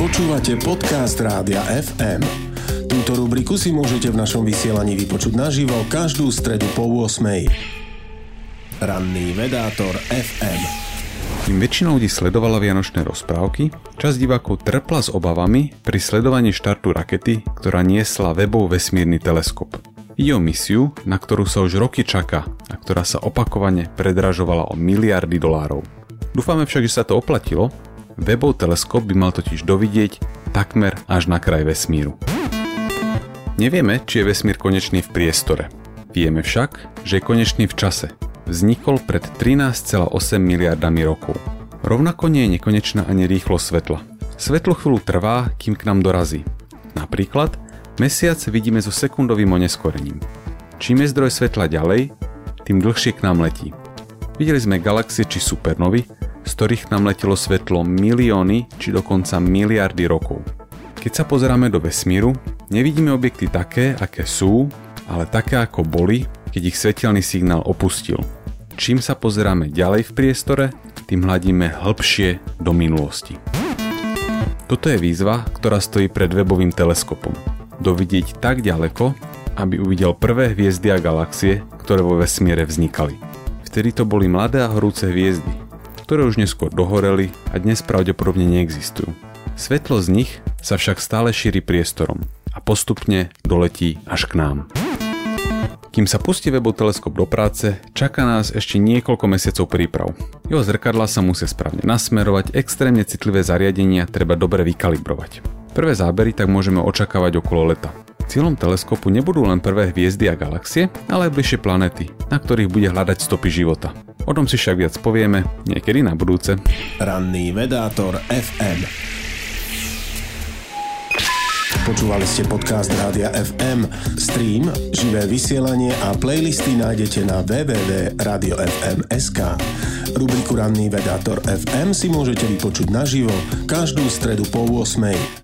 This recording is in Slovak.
Počúvate podcast Rádia FM. Túto rubriku si môžete v našom vysielaní vypočuť naživo každú stredu po 8. Ranný vedátor FM. Kým väčšina ľudí sledovala vianočné rozprávky, časť divákov trpla s obavami pri sledovaní štartu rakety, ktorá niesla webov vesmírny teleskop. Ide o misiu, na ktorú sa už roky čaká a ktorá sa opakovane predražovala o miliardy dolárov. Dúfame však, že sa to oplatilo. Webov teleskop by mal totiž dovidieť takmer až na kraj vesmíru. Nevieme, či je vesmír konečný v priestore. Vieme však, že je konečný v čase. Vznikol pred 13,8 miliardami rokov. Rovnako nie je nekonečná ani rýchlo svetla. Svetlo chvíľu trvá, kým k nám dorazí. Napríklad Mesiac vidíme so sekundovým oneskorením. Čím je zdroj svetla ďalej, tým dlhšie k nám letí. Videli sme galaxie či supernovy, z ktorých nám letelo svetlo milióny či dokonca miliardy rokov. Keď sa pozeráme do vesmíru, nevidíme objekty také, aké sú, ale také ako boli, keď ich svetelný signál opustil. Čím sa pozeráme ďalej v priestore, tým hľadíme hĺbšie do minulosti. Toto je výzva, ktorá stojí pred webovým teleskopom dovidieť tak ďaleko, aby uvidel prvé hviezdy a galaxie, ktoré vo vesmíre vznikali. Vtedy to boli mladé a horúce hviezdy, ktoré už neskôr dohoreli a dnes pravdepodobne neexistujú. Svetlo z nich sa však stále šíri priestorom a postupne doletí až k nám. Kým sa pustí webov teleskop do práce, čaká nás ešte niekoľko mesiacov príprav. Jeho zrkadla sa musia správne nasmerovať, extrémne citlivé zariadenia treba dobre vykalibrovať. Prvé zábery tak môžeme očakávať okolo leta. Cieľom teleskopu nebudú len prvé hviezdy a galaxie, ale aj bližšie planety, na ktorých bude hľadať stopy života. O tom si však viac povieme niekedy na budúce. Ranný vedátor FM. Počúvali ste podcast Rádia FM. Stream, živé vysielanie a playlisty nájdete na www.radiofm.sk. Rubriku Ranný vedátor FM si môžete vypočuť naživo každú stredu po 8.